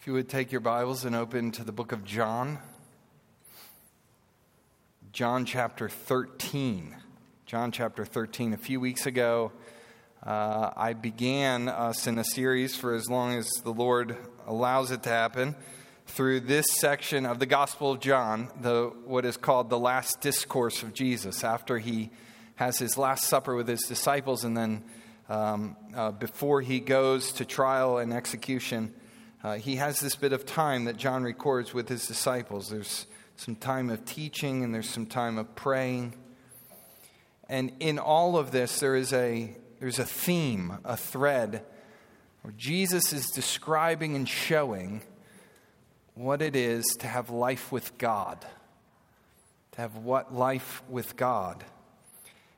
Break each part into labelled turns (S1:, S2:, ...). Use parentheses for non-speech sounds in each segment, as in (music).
S1: If you would take your Bibles and open to the book of John, John chapter 13. John chapter 13. A few weeks ago, uh, I began us in a series for as long as the Lord allows it to happen through this section of the Gospel of John, the, what is called the last discourse of Jesus, after he has his last supper with his disciples and then um, uh, before he goes to trial and execution, uh, he has this bit of time that John records with his disciples. There's some time of teaching and there's some time of praying. And in all of this, there is a, there's a theme, a thread, where Jesus is describing and showing what it is to have life with God, to have what life with God.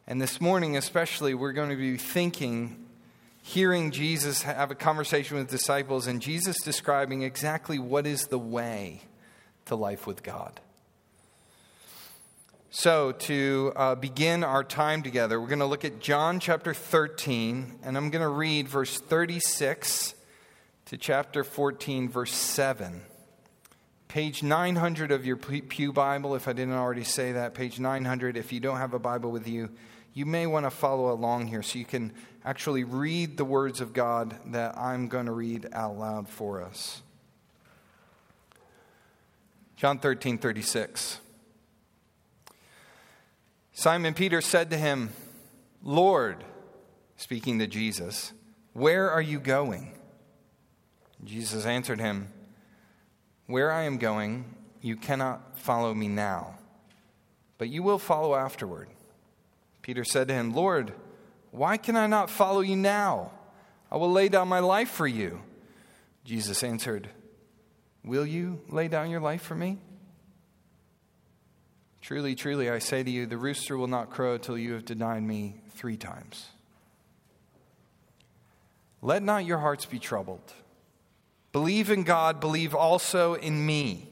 S1: And this morning, especially, we're going to be thinking, hearing Jesus have a conversation with disciples, and Jesus describing exactly what is the way to life with God. So, to uh, begin our time together, we're going to look at John chapter 13, and I'm going to read verse 36 to chapter 14, verse 7. Page 900 of your Pew Bible, if I didn't already say that, page 900. If you don't have a Bible with you, you may want to follow along here so you can actually read the words of God that I'm going to read out loud for us. John 13, 36. Simon Peter said to him, Lord, speaking to Jesus, where are you going? Jesus answered him, Where I am going, you cannot follow me now, but you will follow afterward. Peter said to him, Lord, why can I not follow you now? I will lay down my life for you. Jesus answered, Will you lay down your life for me? Truly, truly, I say to you, the rooster will not crow till you have denied me three times. Let not your hearts be troubled. Believe in God, believe also in me.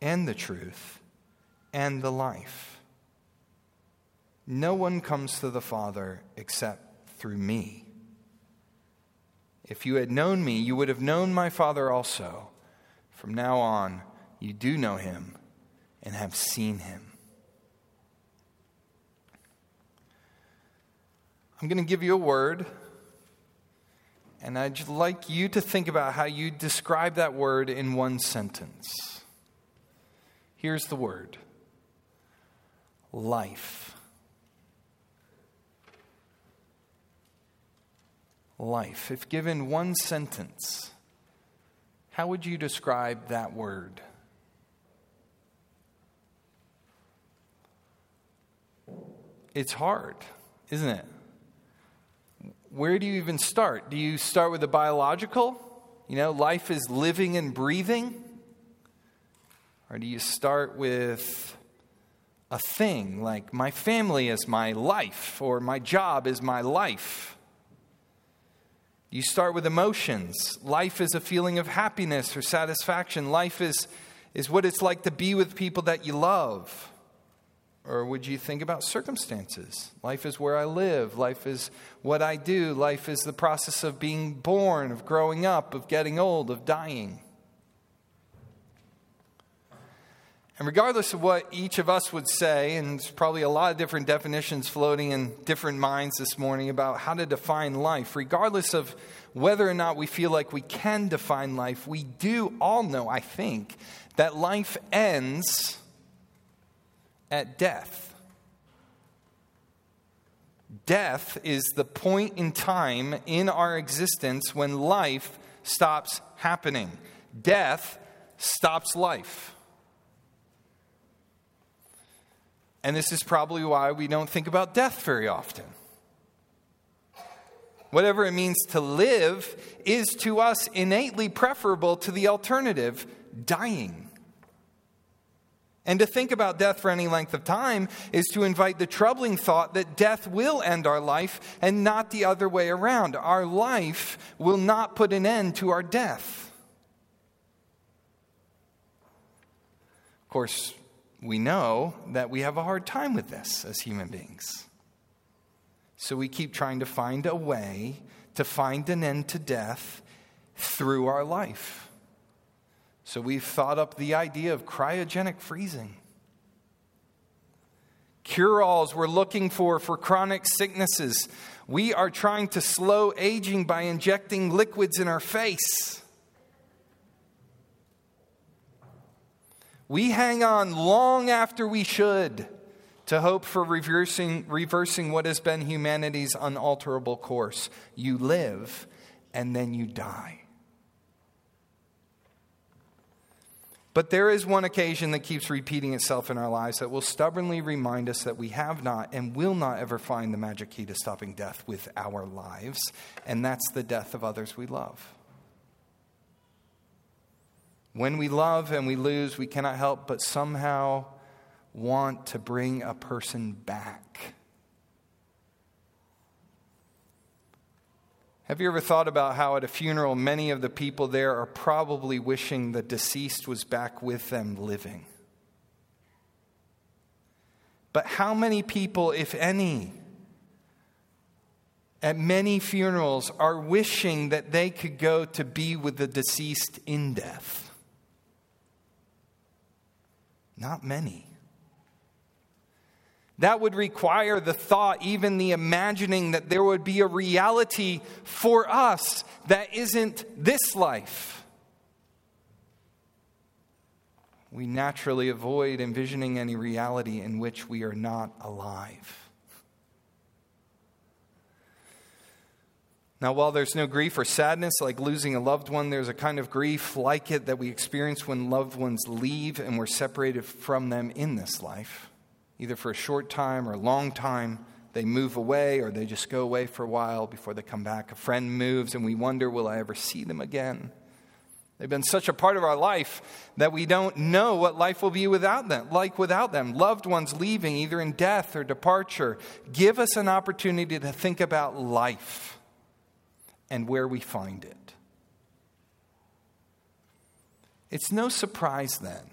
S1: and the truth and the life. No one comes to the Father except through me. If you had known me, you would have known my Father also. From now on, you do know him and have seen him. I'm going to give you a word, and I'd like you to think about how you describe that word in one sentence. Here's the word life. Life. If given one sentence, how would you describe that word? It's hard, isn't it? Where do you even start? Do you start with the biological? You know, life is living and breathing. Or do you start with a thing like my family is my life or my job is my life? You start with emotions. Life is a feeling of happiness or satisfaction. Life is, is what it's like to be with people that you love. Or would you think about circumstances? Life is where I live. Life is what I do. Life is the process of being born, of growing up, of getting old, of dying. And regardless of what each of us would say, and there's probably a lot of different definitions floating in different minds this morning about how to define life, regardless of whether or not we feel like we can define life, we do all know, I think, that life ends at death. Death is the point in time in our existence when life stops happening. Death stops life. And this is probably why we don't think about death very often. whatever it means to live, is to us innately preferable to the alternative, dying. And to think about death for any length of time is to invite the troubling thought that death will end our life and not the other way around. Our life will not put an end to our death. Of course, we know that we have a hard time with this as human beings. So we keep trying to find a way to find an end to death through our life. So we've thought up the idea of cryogenic freezing. Cure alls we're looking for for chronic sicknesses. We are trying to slow aging by injecting liquids in our face. We hang on long after we should to hope for reversing, reversing what has been humanity's unalterable course. You live and then you die. But there is one occasion that keeps repeating itself in our lives that will stubbornly remind us that we have not and will not ever find the magic key to stopping death with our lives, and that's the death of others we love. When we love and we lose, we cannot help but somehow want to bring a person back. Have you ever thought about how at a funeral, many of the people there are probably wishing the deceased was back with them living? But how many people, if any, at many funerals are wishing that they could go to be with the deceased in death? Not many. That would require the thought, even the imagining, that there would be a reality for us that isn't this life. We naturally avoid envisioning any reality in which we are not alive. Now, while there's no grief or sadness like losing a loved one, there's a kind of grief like it that we experience when loved ones leave and we're separated from them in this life either for a short time or a long time. They move away or they just go away for a while before they come back. A friend moves and we wonder, will I ever see them again? They've been such a part of our life that we don't know what life will be without them, like without them. Loved ones leaving, either in death or departure, give us an opportunity to think about life and where we find it. It's no surprise then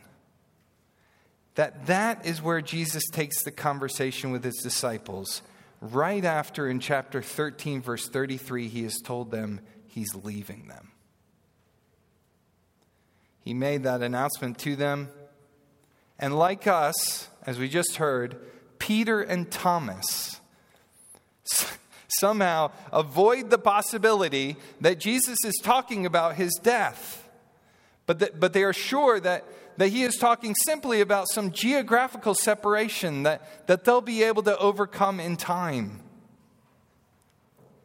S1: that that is where Jesus takes the conversation with his disciples. Right after in chapter 13, verse 33, he has told them he's leaving them. He made that announcement to them. And like us, as we just heard, Peter and Thomas somehow avoid the possibility that Jesus is talking about his death. But, that, but they are sure that that he is talking simply about some geographical separation that, that they'll be able to overcome in time.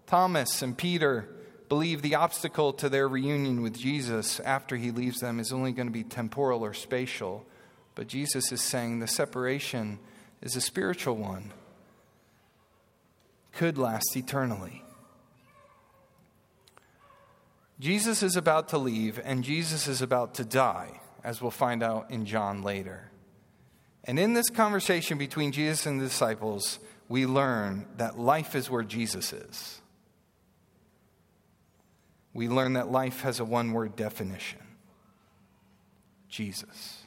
S1: Thomas and Peter believe the obstacle to their reunion with Jesus after he leaves them is only going to be temporal or spatial. But Jesus is saying the separation is a spiritual one, could last eternally. Jesus is about to leave, and Jesus is about to die as we'll find out in John later. And in this conversation between Jesus and the disciples, we learn that life is where Jesus is. We learn that life has a one word definition Jesus.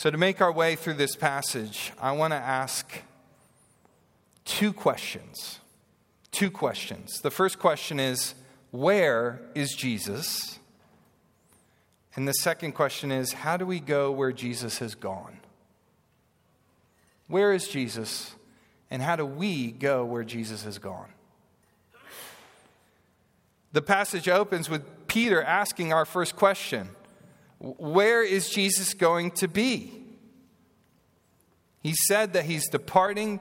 S1: So, to make our way through this passage, I want to ask two questions. Two questions. The first question is Where is Jesus? And the second question is how do we go where Jesus has gone? Where is Jesus? And how do we go where Jesus has gone? The passage opens with Peter asking our first question Where is Jesus going to be? He said that he's departing.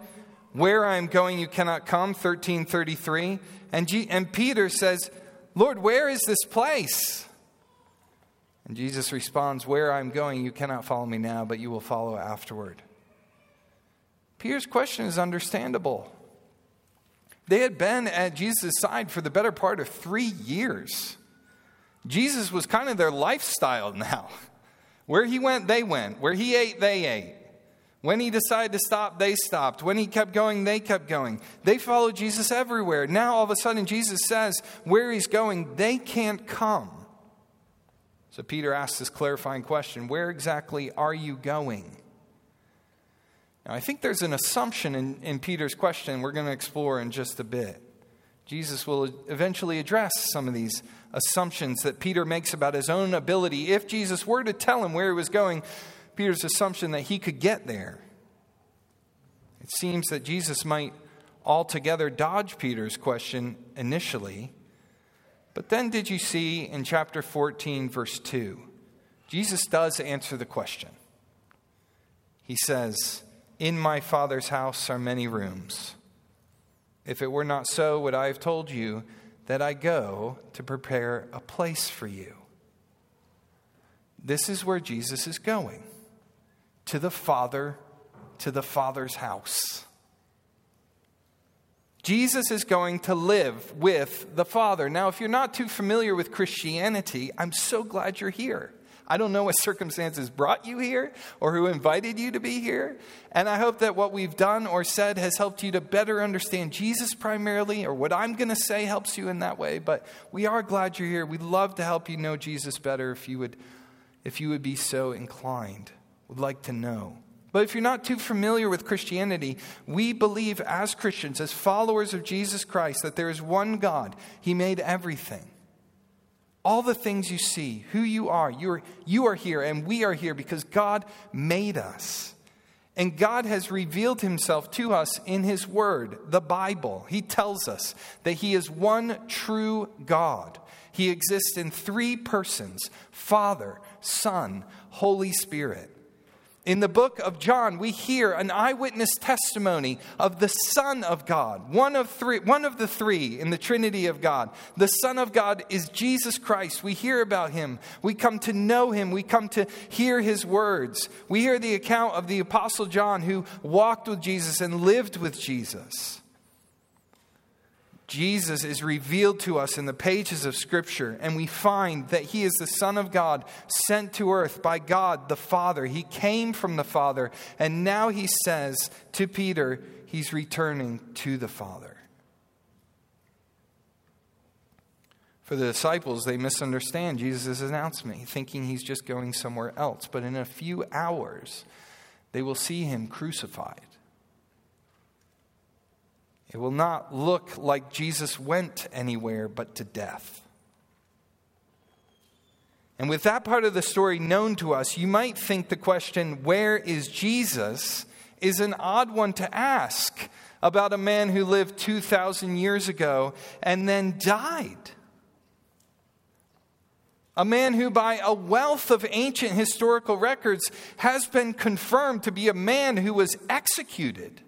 S1: Where I am going, you cannot come, 1333. And, G- and Peter says, Lord, where is this place? And Jesus responds, Where I'm going, you cannot follow me now, but you will follow afterward. Peter's question is understandable. They had been at Jesus' side for the better part of three years. Jesus was kind of their lifestyle now. (laughs) Where he went, they went. Where he ate, they ate. When he decided to stop, they stopped. When he kept going, they kept going. They followed Jesus everywhere. Now, all of a sudden, Jesus says where he's going, they can't come. So Peter asks this clarifying question Where exactly are you going? Now, I think there's an assumption in, in Peter's question we're going to explore in just a bit. Jesus will eventually address some of these assumptions that Peter makes about his own ability. If Jesus were to tell him where he was going, Peter's assumption that he could get there. It seems that Jesus might altogether dodge Peter's question initially. But then, did you see in chapter 14, verse 2? Jesus does answer the question. He says, In my Father's house are many rooms. If it were not so, would I have told you that I go to prepare a place for you? This is where Jesus is going to the Father, to the Father's house. Jesus is going to live with the Father. Now, if you're not too familiar with Christianity, I'm so glad you're here. I don't know what (laughs) circumstances brought you here or who invited you to be here. And I hope that what we've done or said has helped you to better understand Jesus primarily, or what I'm going to say helps you in that way. But we are glad you're here. We'd love to help you know Jesus better if you would, if you would be so inclined, would like to know. But if you're not too familiar with Christianity, we believe as Christians, as followers of Jesus Christ, that there is one God. He made everything. All the things you see, who you are, you are, you are here and we are here because God made us. And God has revealed himself to us in his word, the Bible. He tells us that he is one true God. He exists in three persons Father, Son, Holy Spirit. In the book of John, we hear an eyewitness testimony of the Son of God, one of, three, one of the three in the Trinity of God. The Son of God is Jesus Christ. We hear about him. We come to know him. We come to hear his words. We hear the account of the Apostle John who walked with Jesus and lived with Jesus. Jesus is revealed to us in the pages of Scripture, and we find that he is the Son of God sent to earth by God the Father. He came from the Father, and now he says to Peter, he's returning to the Father. For the disciples, they misunderstand Jesus' announcement, thinking he's just going somewhere else. But in a few hours, they will see him crucified. It will not look like Jesus went anywhere but to death. And with that part of the story known to us, you might think the question, Where is Jesus? is an odd one to ask about a man who lived 2,000 years ago and then died. A man who, by a wealth of ancient historical records, has been confirmed to be a man who was executed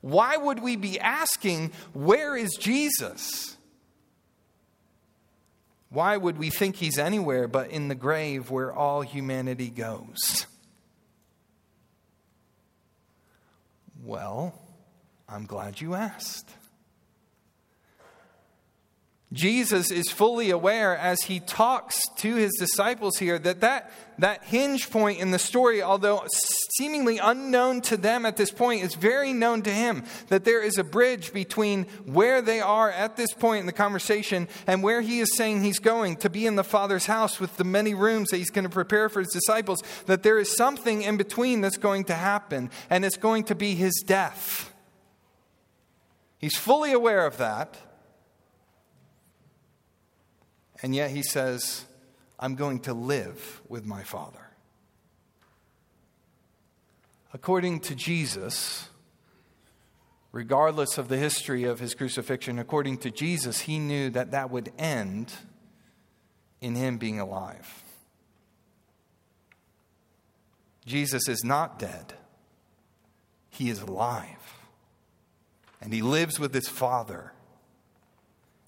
S1: why would we be asking, Where is Jesus? Why would we think he's anywhere but in the grave where all humanity goes? Well, I'm glad you asked. Jesus is fully aware as he talks to his disciples here that, that that hinge point in the story, although seemingly unknown to them at this point, is very known to him. That there is a bridge between where they are at this point in the conversation and where he is saying he's going to be in the Father's house with the many rooms that he's going to prepare for his disciples. That there is something in between that's going to happen, and it's going to be his death. He's fully aware of that. And yet he says, I'm going to live with my Father. According to Jesus, regardless of the history of his crucifixion, according to Jesus, he knew that that would end in him being alive. Jesus is not dead, he is alive. And he lives with his Father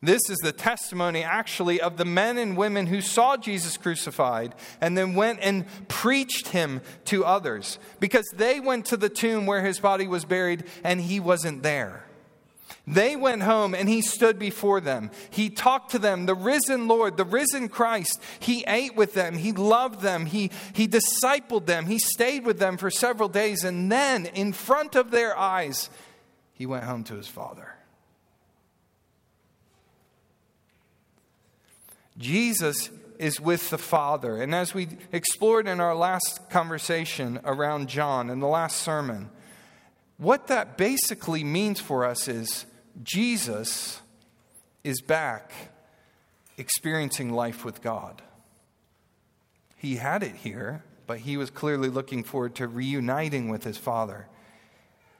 S1: this is the testimony, actually, of the men and women who saw Jesus crucified and then went and preached him to others because they went to the tomb where his body was buried and he wasn't there. They went home and he stood before them. He talked to them, the risen Lord, the risen Christ. He ate with them. He loved them. He, he discipled them. He stayed with them for several days. And then, in front of their eyes, he went home to his father. Jesus is with the Father. And as we explored in our last conversation around John in the last sermon, what that basically means for us is Jesus is back experiencing life with God. He had it here, but he was clearly looking forward to reuniting with his Father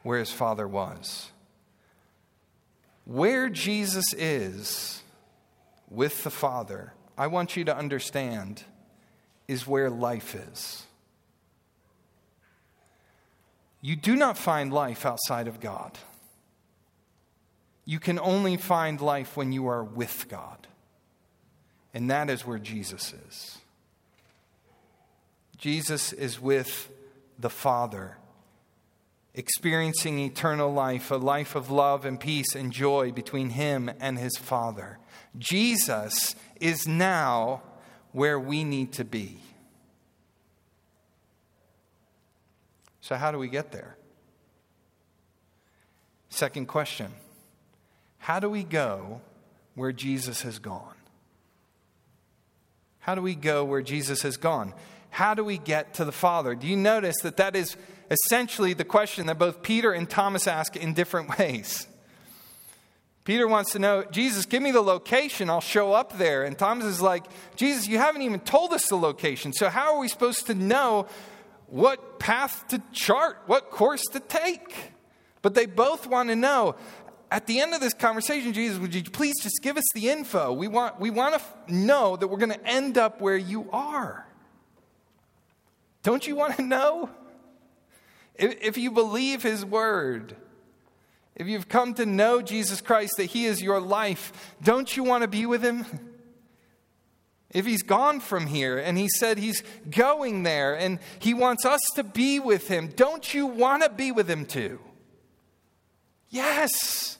S1: where his Father was. Where Jesus is with the Father, I want you to understand, is where life is. You do not find life outside of God. You can only find life when you are with God. And that is where Jesus is. Jesus is with the Father, experiencing eternal life, a life of love and peace and joy between him and his Father. Jesus is now where we need to be. So, how do we get there? Second question How do we go where Jesus has gone? How do we go where Jesus has gone? How do we get to the Father? Do you notice that that is essentially the question that both Peter and Thomas ask in different (laughs) ways? Peter wants to know, Jesus, give me the location, I'll show up there. And Thomas is like, Jesus, you haven't even told us the location. So, how are we supposed to know what path to chart, what course to take. But they both want to know. At the end of this conversation, Jesus, would you please just give us the info? We want, we want to know that we're going to end up where you are. Don't you want to know? If, you believe his word, if you've come to know Jesus Christ, that he is your life, don't you want to be with him? (laughs) if he's gone from here and he said he's going there and he wants us to be with him, don't you want to be with him too? Yes.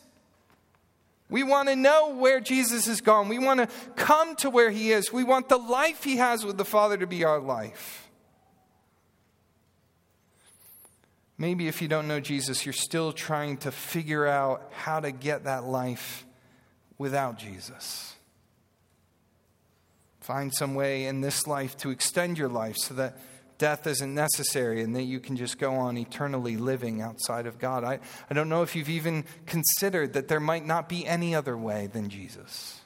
S1: We want to know where Jesus is gone. We want to come to where he is. We want the life he has with the Father to be our life. Maybe if you don't know Jesus, you're still trying to figure out how to get that life without Jesus. Find some way in this life to extend your life so that death isn't necessary and that you can just go on eternally living outside of God. I, I don't know if you've even considered that there might not be any other way than Jesus.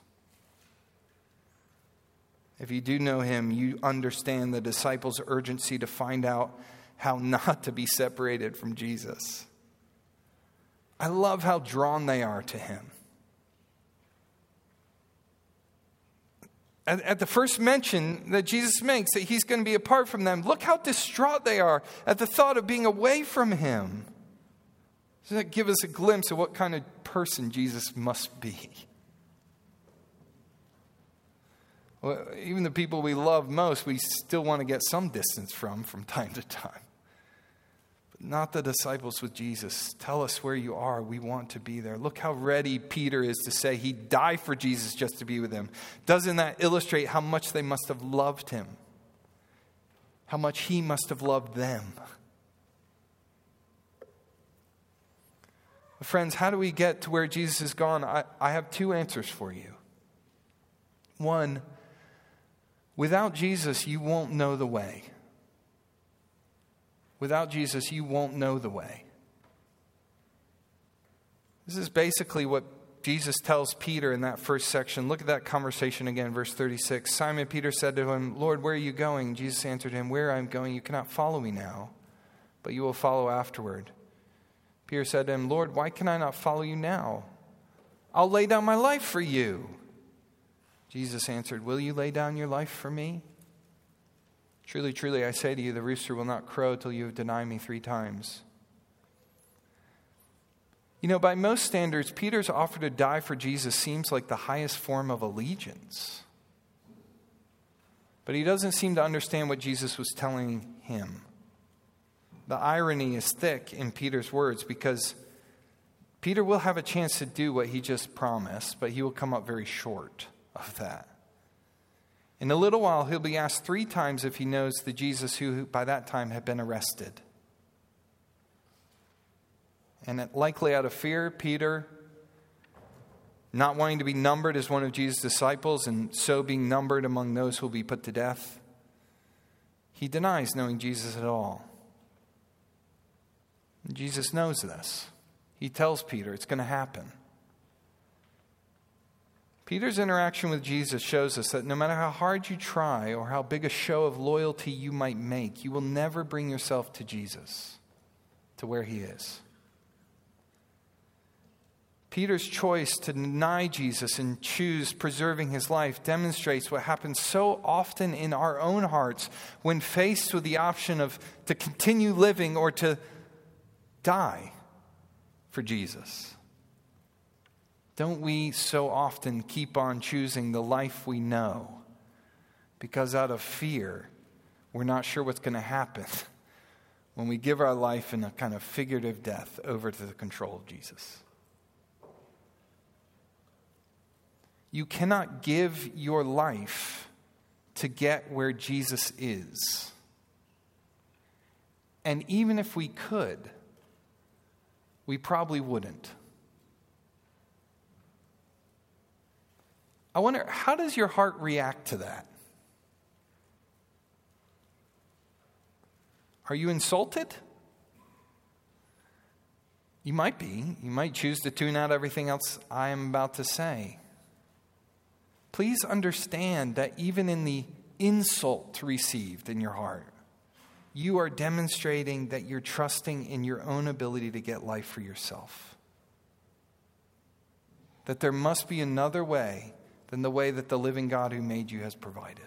S1: If you do know him, you understand the disciples' urgency to find out how not to be separated from Jesus. I love how drawn they are to him. At, the first mention that Jesus makes that he's going to be apart from them, look how distraught they are at the thought of being away from him. Does that give us a glimpse of what kind of person Jesus must be? Well, even the people we love most, we still want to get some distance from from time to time But not the disciples with Jesus. Tell us where you are. We want to be there. Look how ready Peter is to say he'd die for Jesus just to be with him. Doesn't that illustrate how much they must have loved him? How much he must have loved them? Friends, how do we get to where Jesus is gone? I, I have two answers for you. One, without Jesus, you won't know the way. Without Jesus, you won't know the way. This is basically what Jesus tells Peter in that first section. Look at that conversation again, verse 36. Simon Peter said to him, Lord, where are you going? Jesus answered him, Where I am going, you cannot follow me now, but you will follow afterward. Peter said to him, Lord, why can I not follow you now? I'll lay down my life for you. Jesus answered, Will you lay down your life for me? Truly, truly, I say to you, the rooster will not crow till you have denied me three times. You know, by most standards, Peter's offer to die for Jesus seems like the highest form of allegiance. But he doesn't seem to understand what Jesus was telling him. The irony is thick in Peter's words because Peter will have a chance to do what he just promised, but he will come up very short of that. In a little while, he'll be asked three times if he knows the Jesus who, by that time, had been arrested. And likely out of fear, Peter, not wanting to be numbered as one of Jesus' disciples and so being numbered among those who will be put to death, he denies knowing Jesus at all. And Jesus knows this. He tells Peter it's going to happen. Peter's interaction with Jesus shows us that no matter how hard you try or how big a show of loyalty you might make, you will never bring yourself to Jesus, to where he is. Peter's choice to deny Jesus and choose preserving his life demonstrates what happens so often in our own hearts when faced with the option of to continue living or to die for Jesus. Don't we so often keep on choosing the life we know because out of fear, we're not sure what's going to happen (laughs) when we give our life in a kind of figurative death over to the control of Jesus? You cannot give your life to get where Jesus is. And even if we could, we probably wouldn't. I wonder, how does your heart react to that? Are you insulted? You might be. You might choose to tune out everything else I am about to say please understand that even in the insult received in your heart, you are demonstrating that you're trusting in your own ability to get life for yourself. That there must be another way than the way that the living God who made you has provided.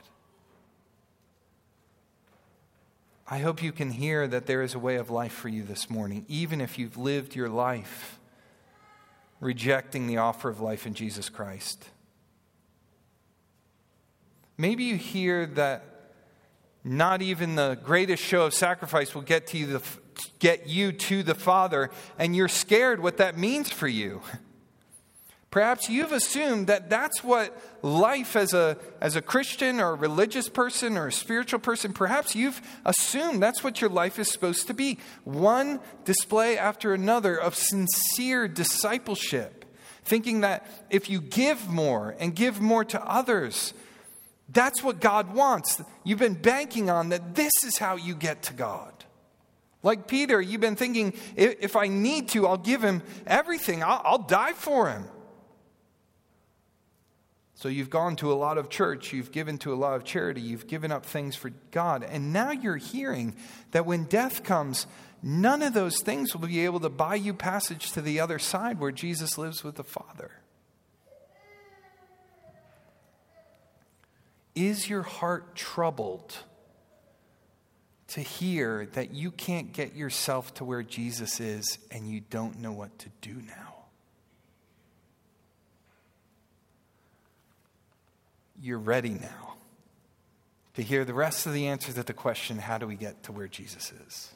S1: I hope you can hear that there is a way of life for you this morning, even if you've lived your life rejecting the offer of life in Jesus Christ. Maybe you hear that not even the greatest show of sacrifice will get, to you, the, get you to the Father, and you're scared what that means for you. (laughs) Perhaps you've assumed that that's what life as a, as a Christian or a religious person or a spiritual person, perhaps you've assumed that's what your life is supposed to be. One display after another of sincere discipleship, thinking that if you give more and give more to others, that's what God wants. You've been banking on that this is how you get to God. Like Peter, you've been thinking, if I need to, I'll give him everything, I'll, I'll die for him. So you've gone to a lot of church, you've given to a lot of charity, you've given up things for God, and now you're hearing that when death comes, none of those things will be able to buy you passage to the other side where Jesus lives with the Father. Is your heart troubled to hear that you can't get yourself to where Jesus is and you don't know what to do now? You're ready now to hear the rest of the answer to the question how do we get to where Jesus is?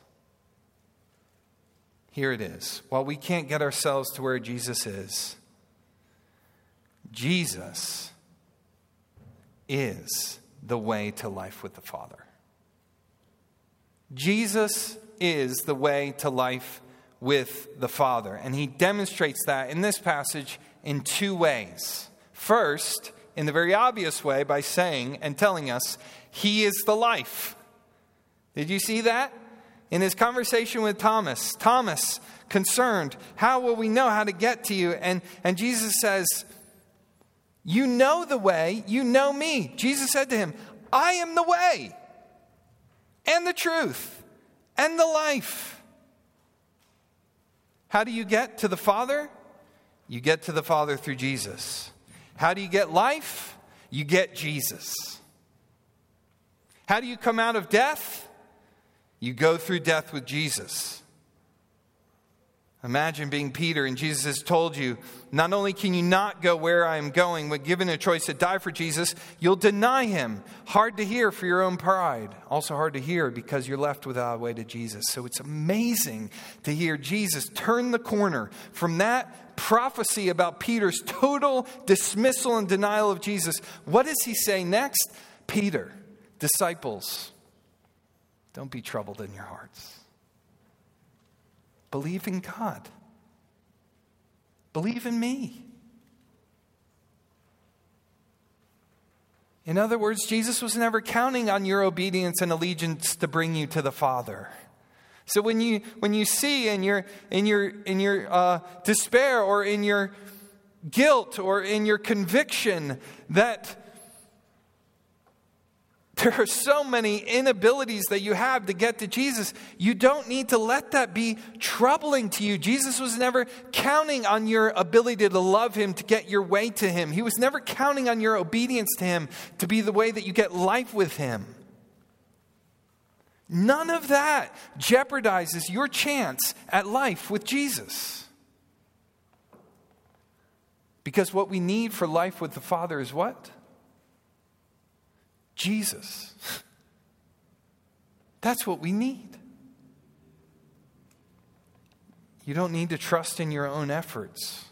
S1: Here it is. While we can't get ourselves to where Jesus is, Jesus is the way to life with the Father. Jesus is the way to life with the Father. And he demonstrates that in this passage in two ways. First, in the very obvious way, by saying and telling us, He is the life. Did you see that? In his conversation with Thomas, Thomas, concerned, How will we know how to get to you? And, and Jesus says, you know the way, you know me. Jesus said to him, I am the way and the truth and the life. How do you get to the Father? You get to the Father through Jesus. How do you get life? You get Jesus. How do you come out of death? You go through death with Jesus. Imagine being Peter, and Jesus has told you not only can you not go where I am going, but given a choice to die for Jesus, you'll deny him. Hard to hear for your own pride. Also hard to hear because you're left without a way to Jesus. So it's amazing to hear Jesus turn the corner from that prophecy about Peter's total dismissal and denial of Jesus. What does he say next? Peter, disciples, don't be troubled in your hearts. Believe in God. Believe in me. In other words, Jesus was never counting on your obedience and allegiance to bring you to the Father. So when you when you see in your in your in your uh, despair or in your guilt or in your conviction that there are so many inabilities that you have to get to Jesus. You don't need to let that be troubling to you. Jesus was never counting on your ability to love him to get your way to him. He was never counting on your obedience to him to be the way that you get life with him. None of that jeopardizes your chance at life with Jesus. Because what we need for life with the Father is what? Jesus. That's what we need. You don't need to trust in your own efforts.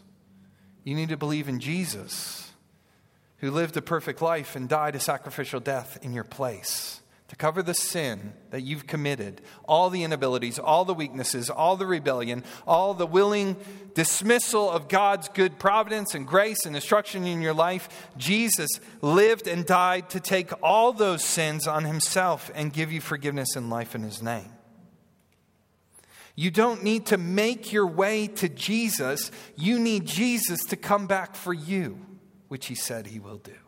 S1: You need to believe in Jesus, who lived a perfect life and died a sacrificial death in your place to cover the sin that you've committed, all the inabilities, all the weaknesses, all the rebellion, all the willing dismissal of God's good providence and grace and instruction in your life, Jesus lived and died to take all those sins on himself and give you forgiveness and life in his name. You don't need to make your way to Jesus. You need Jesus to come back for you, which he said he will do.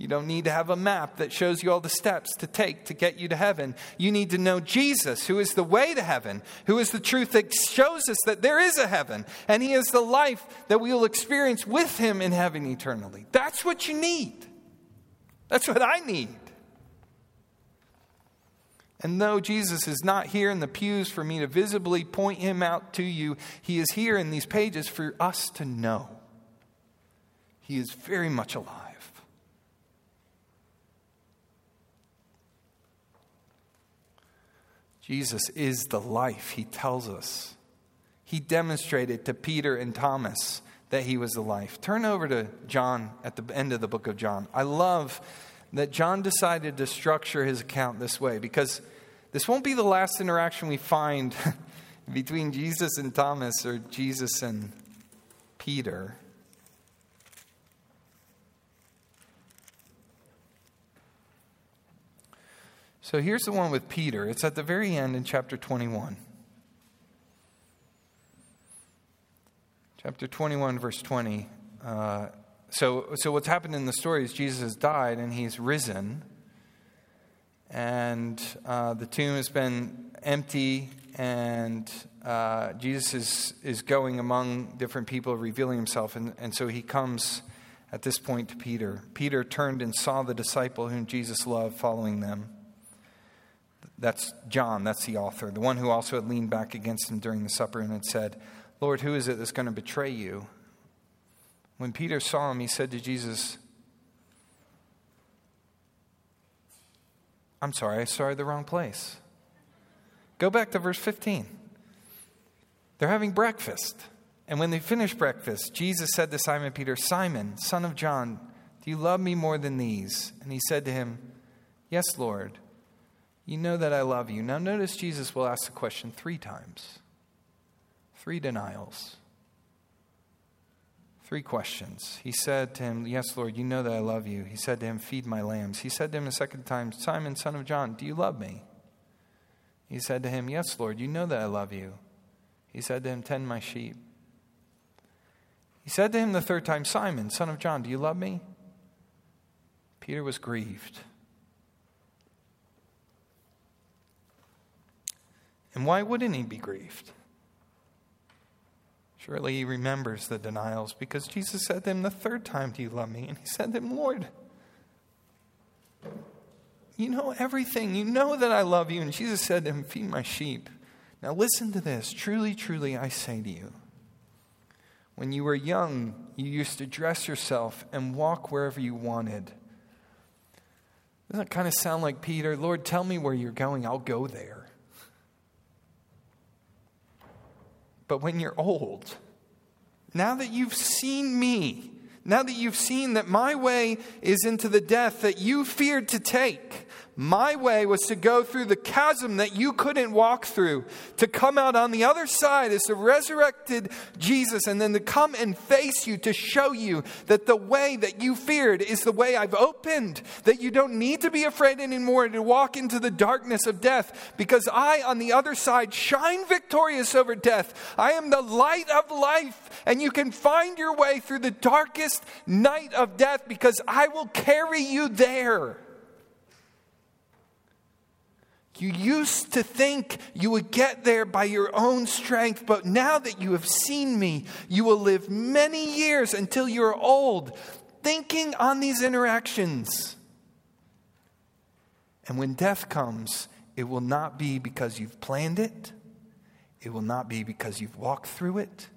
S1: You don't need to have a map that shows you all the steps to take to get you to heaven. You need to know Jesus, who is the way to heaven, who is the truth that shows us that there is a heaven, and He is the life that we will experience with Him in heaven eternally. That's what you need. That's what I need. And though Jesus is not here in the pews for me to visibly point Him out to you, He is here in these pages for us to know. He is very much alive. Jesus is the life, he tells us. He demonstrated to Peter and Thomas that he was the life. Turn over to John at the end of the book of John. I love that John decided to structure his account this way because this won't be the last interaction we find (laughs) between Jesus and Thomas or Jesus and Peter. So here's the one with Peter. It's at the very end in chapter 21. Chapter 21, verse 20. Uh, so, so what's happened in the story is Jesus has died and he's risen. And uh, the tomb has been empty, and uh, Jesus is, is going among different people, revealing himself. And, and so he comes at this point to Peter. Peter turned and saw the disciple whom Jesus loved following them. That's John, that's the author, the one who also had leaned back against him during the supper and had said, Lord, who is it that's going to betray you? When Peter saw him, he said to Jesus, I'm sorry, I started the wrong place. Go back to verse 15. They're having breakfast. And when they finished breakfast, Jesus said to Simon Peter, Simon, son of John, do you love me more than these? And he said to him, Yes, Lord. You know that I love you. Now, notice Jesus will ask the question three times three denials, three questions. He said to him, Yes, Lord, you know that I love you. He said to him, Feed my lambs. He said to him a second time, Simon, son of John, do you love me? He said to him, Yes, Lord, you know that I love you. He said to him, Tend my sheep. He said to him the third time, Simon, son of John, do you love me? Peter was grieved And why wouldn't he be grieved? Surely he remembers the denials because Jesus said to him the third time, Do you love me? And he said to him, Lord, you know everything. You know that I love you. And Jesus said to him, Feed my sheep. Now, listen to this. Truly, truly, I say to you. When you were young, you used to dress yourself and walk wherever you wanted. Doesn't that kind of sound like Peter? Lord, tell me where you're going, I'll go there. But when you're old, now that you've seen me, now that you've seen that my way is into the death that you feared to take, my way was to go through the chasm that you couldn't walk through, to come out on the other side as the resurrected Jesus, and then to come and face you to show you that the way that you feared is the way I've opened, that you don't need to be afraid anymore to walk into the darkness of death, because I, on the other side, shine victorious over death. I am the light of life, and you can find your way through the darkest night of death because I will carry you there. You used to think you would get there by your own strength, but now that you have seen me, you will live many years until you're old, thinking on these interactions. And when death comes, it will not be because you've planned it, it will not be because you've walked through it,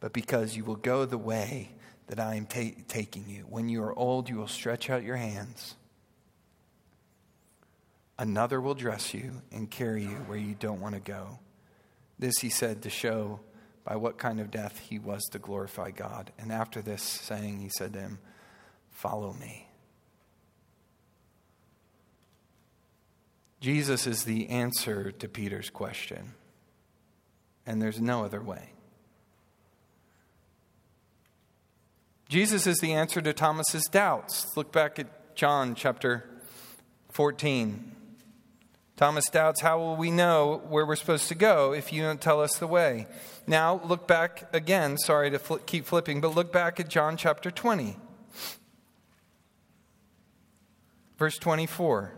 S1: but because you will go the way that I am ta- taking you. When you are old, you will stretch out your hands Another will dress you and carry you where you don't want to go. This he said to show by what kind of death he was to glorify God. And after this saying, he said to him, Follow me. Jesus is the answer to Peter's question, and there's no other way. Jesus is the answer to Thomas's doubts. Look back at John chapter 14. Thomas doubts, How will we know where we're supposed to go if you don't tell us the way? Now, look back again. Sorry to fl- keep flipping, but look back at John chapter 20, verse 24.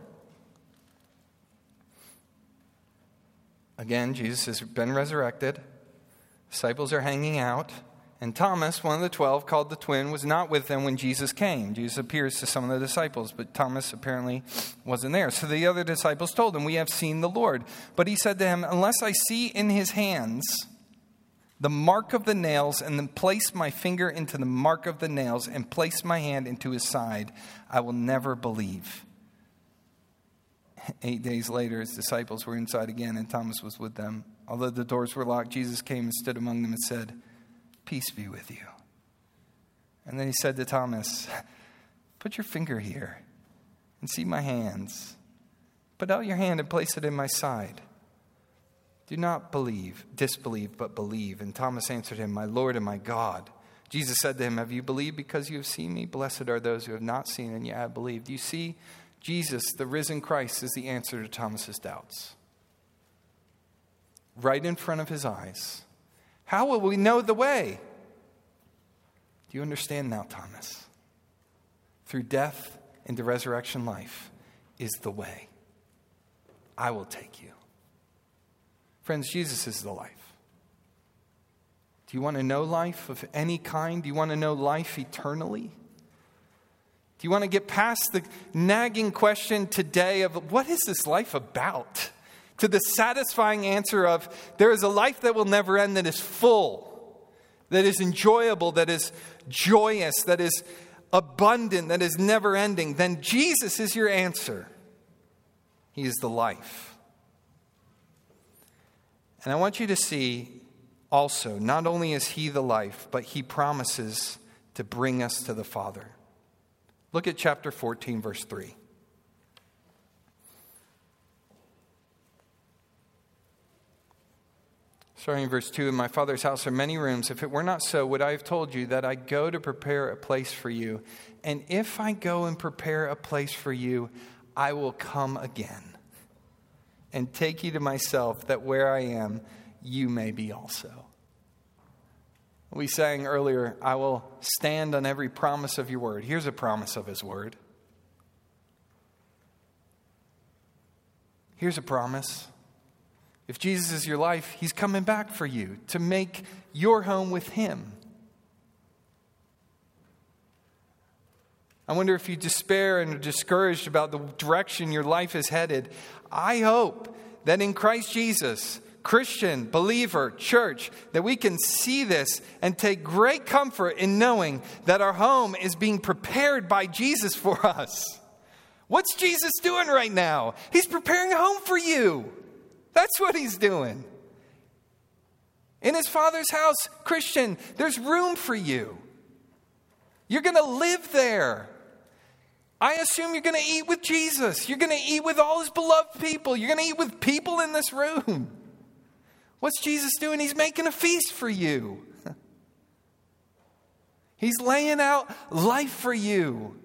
S1: Again, Jesus has been resurrected. Disciples are hanging out. And Thomas, one of the twelve, called the twin, was not with them when Jesus came. Jesus appears to some of the disciples, but Thomas apparently wasn't there. So the other disciples told him, We have seen the Lord. But he said to him, Unless I see in his hands the mark of the nails, and then place my finger into the mark of the nails, and place my hand into his side, I will never believe. Eight days later, his disciples were inside again, and Thomas was with them. Although the doors were locked, Jesus came and stood among them and said, Peace be with you. And then he said to Thomas, (laughs) Put your finger here and see my hands. Put out your hand and place it in my side. Do not believe, disbelieve, but believe. And Thomas answered him, My Lord and my God. Jesus said to him, Have you believed because you have seen me? Blessed are those who have not seen and yet have believed. You see, Jesus, the risen Christ, is the answer to Thomas's doubts. Right in front of his eyes. How will we know the way? Do you understand now, Thomas? Through death into resurrection life is the way. I will take you. Friends, Jesus is the life. Do you want to know life of any kind? Do you want to know life eternally? Do you want to get past the nagging question today of what is this life about? To the satisfying answer of there is a life that will never end that is full, that is enjoyable, that is joyous, that is abundant, that is never ending, then Jesus is your answer. He is the life. And I want you to see also, not only is He the life, but He promises to bring us to the Father. Look at chapter 14, verse 3. Starting in verse 2 In my Father's house are many rooms. If it were not so, would I have told you that I go to prepare a place for you? And if I go and prepare a place for you, I will come again and take you to myself, that where I am, you may be also. We sang earlier, I will stand on every promise of your word. Here's a promise of his word. Here's a promise if Jesus is your life, he's coming back for you to make your home with him. I wonder if you despair and are discouraged about the direction your life is headed. I hope that in Christ Jesus, Christian, believer, church, that we can see this and take great comfort in knowing that our home is being prepared by Jesus for us. What's Jesus doing right now? He's preparing a home for you. That's what he's doing. In his father's house, Christian, there's room for you. You're going to live there. I assume you're going to eat with Jesus. You're going to eat with all his beloved people. You're going to eat with people in this room. What's Jesus doing? He's making a feast for you. (laughs) He's laying out life for you.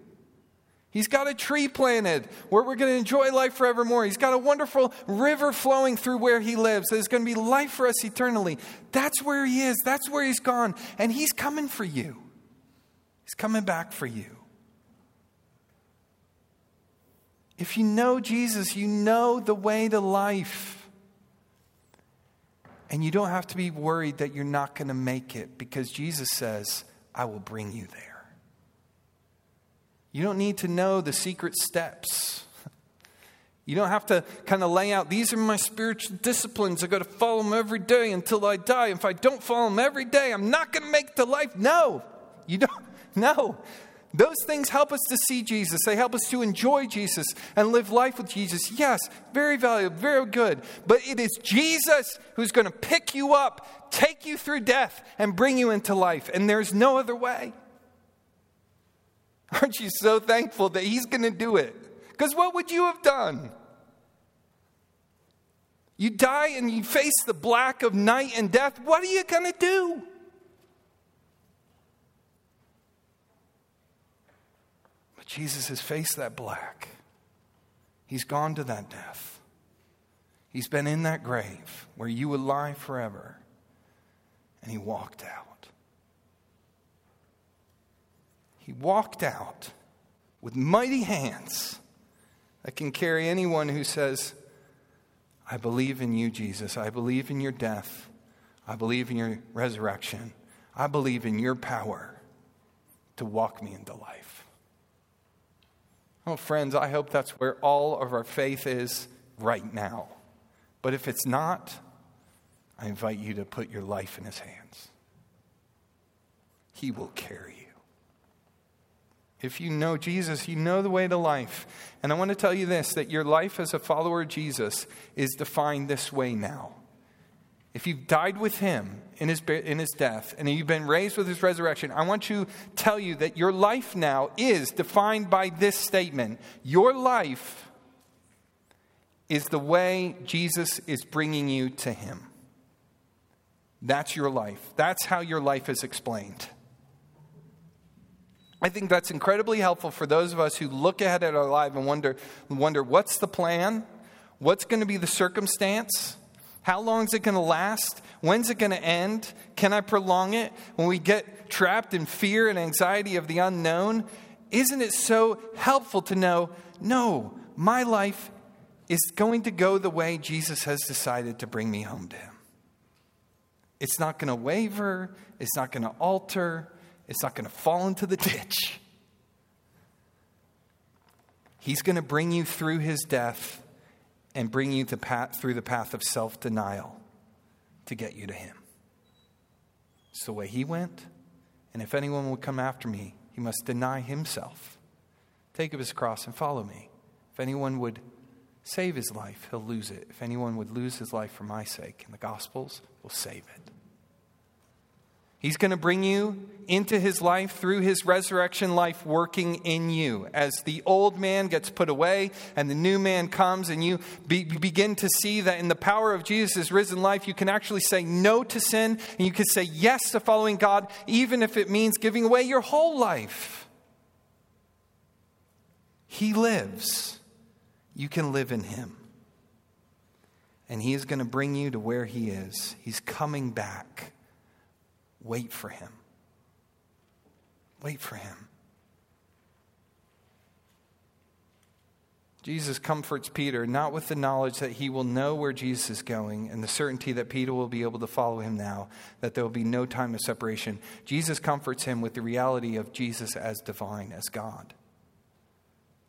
S1: He's got a tree planted where we're going to enjoy life forevermore. He's got a wonderful river flowing through where he lives. There's going to be life for us eternally. That's where he is. That's where he's gone. And he's coming for you. He's coming back for you. If you know Jesus, you know the way to life. And you don't have to be worried that you're not going to make it because Jesus says, I will bring you there. You don't need to know the secret steps. You don't have to kind of lay out, these are my spiritual disciplines. I've got to follow them every day until I die. If I don't follow them every day, I'm not going to make to life. No, you don't. (laughs) No. Those things help us to see Jesus. They help us to enjoy Jesus and live life with Jesus. Yes, very valuable, very good. But it is Jesus who's going to pick you up, take you through death, and bring you into life. And there's no other way. Aren't you so thankful that He's going to do it? Because what would you have done? You die and you face the black of night and death. What are you going to do? But Jesus has faced that black. He's gone to that death. He's been in that grave where you would lie forever. And he walked out. He walked out with mighty hands that can carry anyone who says, I believe in you, Jesus. I believe in your death. I believe in your resurrection. I believe in your power to walk me into life. Oh, friends, I hope that's where all of our faith is right now. But if it's not, I invite you to put your life in His hands. He will carry you. If you know Jesus, you know the way to life. And I want to tell you this that your life as a follower of Jesus is defined this way now. If you've died with him in his, in his death and you've been raised with his resurrection, I want to tell you that your life now is defined by this statement. Your life is the way Jesus is bringing you to him. That's your life. That's how your life is explained. I think that's incredibly helpful for those of us who look ahead at our life and wonder, wonder what's the plan? What's going to be the circumstance? How long is it going to last? When's it going to end? Can I prolong it? When we get trapped in fear and anxiety of the unknown, isn't it so helpful to know no, my life is going to go the way Jesus has decided to bring me home to Him? It's not going to waver, it's not going to alter, it's not going to fall into the ditch. He's going to bring you through His death and bring you the path, through the path of self denial to get you to Him. It's the way He went. And if anyone would come after me, he must deny himself, take up his cross, and follow me. If anyone would save his life, he'll lose it. If anyone would lose his life for my sake, and the Gospels will save it. He's going to bring you into his life through his resurrection life working in you. As the old man gets put away and the new man comes, and you be, begin to see that in the power of Jesus' risen life, you can actually say no to sin and you can say yes to following God, even if it means giving away your whole life. He lives. You can live in him. And he is going to bring you to where he is. He's coming back. Wait for him. Wait for him. Jesus comforts Peter not with the knowledge that he will know where Jesus is going and the certainty that Peter will be able to follow him now, that there will be no time of separation. Jesus comforts him with the reality of Jesus as divine, as God.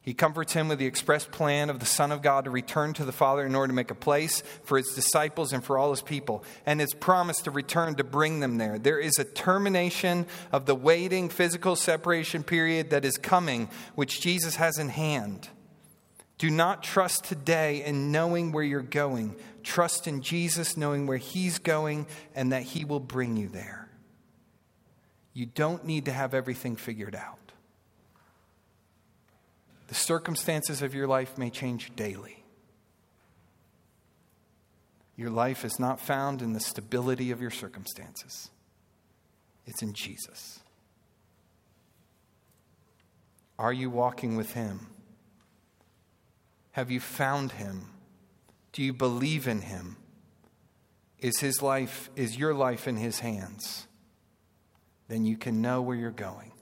S1: He comforts him with the express plan of the Son of God to return to the Father in order to make a place for his disciples and for all his people, and his promise to return to bring them there. There is a termination of the waiting physical separation period that is coming, which Jesus has in hand. Do not trust today in knowing where you're going. Trust in Jesus, knowing where he's going, and that he will bring you there. You don't need to have everything figured out. The circumstances of your life may change daily. Your life is not found in the stability of your circumstances, it's in Jesus. Are you walking with Him? Have you found Him? Do you believe in Him? Is His life, is your life in His hands? Then you can know where you're going.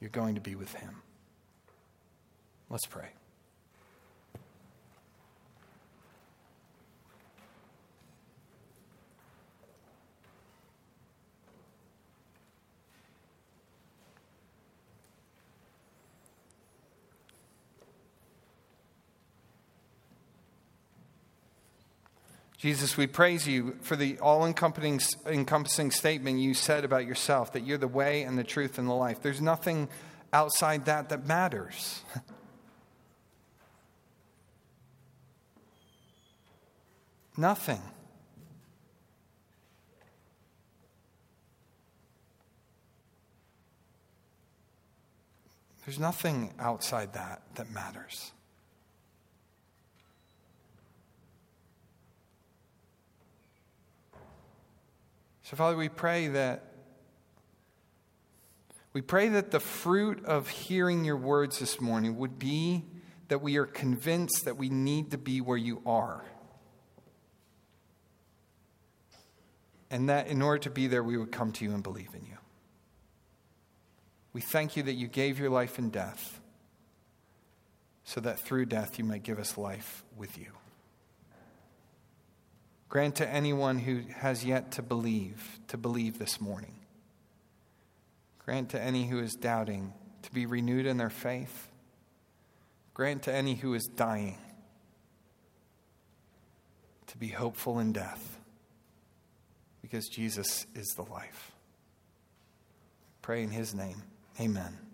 S1: You're going to be with Him. Let's pray. Jesus, we praise you for the all encompassing statement you said about yourself that you're the way and the truth and the life. There's nothing outside that that matters. (laughs) Nothing. There's nothing outside that that matters. So, Father, we pray that we pray that the fruit of hearing your words this morning would be that we are convinced that we need to be where you are. And that in order to be there, we would come to you and believe in you. We thank you that you gave your life in death so that through death you might give us life with you. Grant to anyone who has yet to believe, to believe this morning. Grant to any who is doubting to be renewed in their faith. Grant to any who is dying to be hopeful in death because Jesus is the life. Pray in his name. Amen.